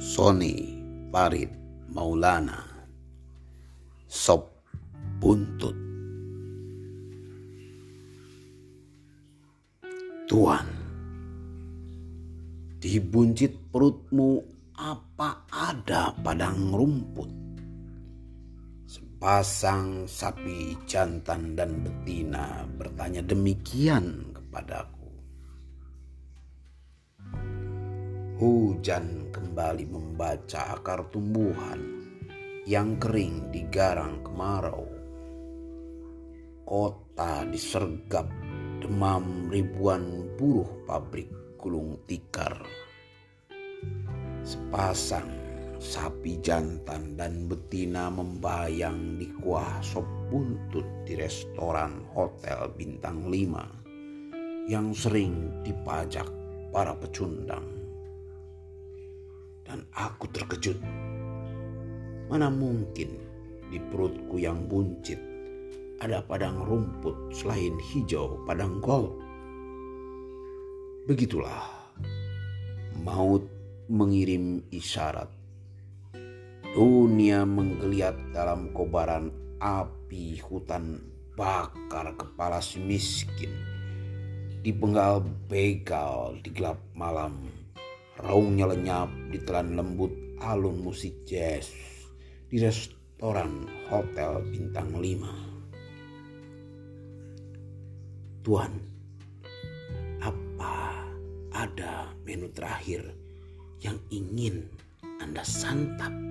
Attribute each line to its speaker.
Speaker 1: Sony Parit Maulana. Sop Buntut. Tuan Di buncit perutmu apa ada padang rumput? Sepasang sapi jantan dan betina bertanya demikian kepadaku Hujan kembali membaca akar tumbuhan yang kering digarang kemarau. Kota disergap demam ribuan buruh pabrik gulung tikar. Sepasang sapi jantan dan betina membayang di kuah sop buntut di restoran hotel bintang 5 yang sering dipajak para pecundang dan aku terkejut. Mana mungkin di perutku yang buncit ada padang rumput selain hijau padang gol. Begitulah maut mengirim isyarat. Dunia menggeliat dalam kobaran api hutan bakar kepala si miskin. Dipenggal begal di gelap malam Raungnya lenyap ditelan lembut alun musik jazz di restoran hotel bintang 5. Tuan, apa ada menu terakhir yang ingin Anda santap?